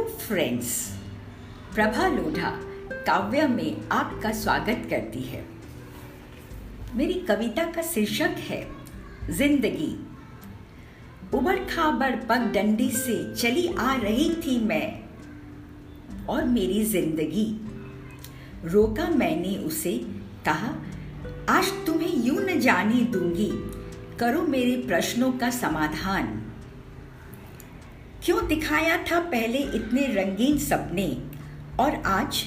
Friends Prabha Lodha काव्य में आपका स्वागत करती है। मेरी कविता का शीर्षक है, ज़िंदगी। उबड़ खाबड़ पग डंडी से चली आ रही थी मैं और मेरी ज़िंदगी। रोका मैंने उसे, कहा, आज तुम्हें यूँ न जाने दूँगी। करो मेरे प्रश्नों का समाधान। क्यों दिखाया था पहले इतने रंगीन सपने? और आज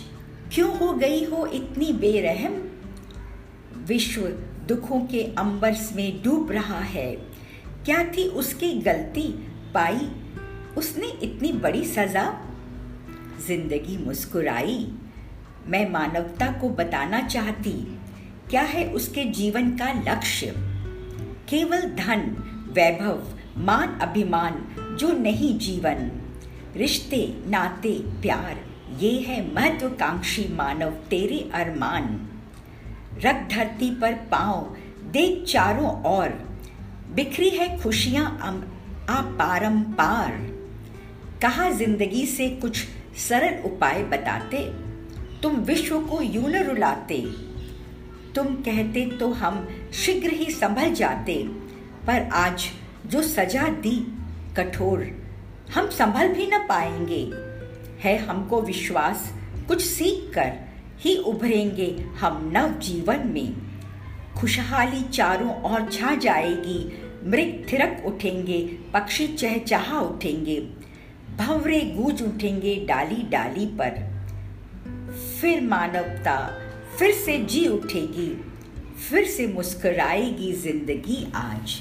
क्यों हो गई हो इतनी बेरहम? विश्व दुखों के अंबर्स में डूब रहा है। क्या थी उसकी गलती पाई? उसने इतनी बड़ी सजा? ज़िंदगी मुस्कुराई। मैं मानवता को बताना चाहती, क्या है उसके जीवन का लक्ष्य? केवल धन, वैभव, मान, अभिमान जो नहीं जीवन। रिश्ते, नाते, प्यार, ये है महत्वाकांक्षी मानव तेरे अरमान। रख धरती पर पाँव, देख चारों ओर। बिखरी है खुशियाँ अपारंपार कहा ज़िंदगी से कुछ सरल उपाय बताते? तुम विश्व को यूँ न रुलाते। तुम कहते तो हम शीघ्र ही संभल जाते। पर आज जो सजा दी कठोर। हम संभल भी न पाएँगे। है हमको विश्वास, कुछ सीख कर ही उभरेंगे हम नव जीवन में। खुशहाली चारों ओर छा जाएगी, मृग थिरक उठेंगे, पक्षी चहचहा उठेंगे, भंवरे गूंज उठेंगे डाली डाली पर। फिर मानवता फिर से जी उठेगी, फिर से मुस्कुराएगी ज़िंदगी आज।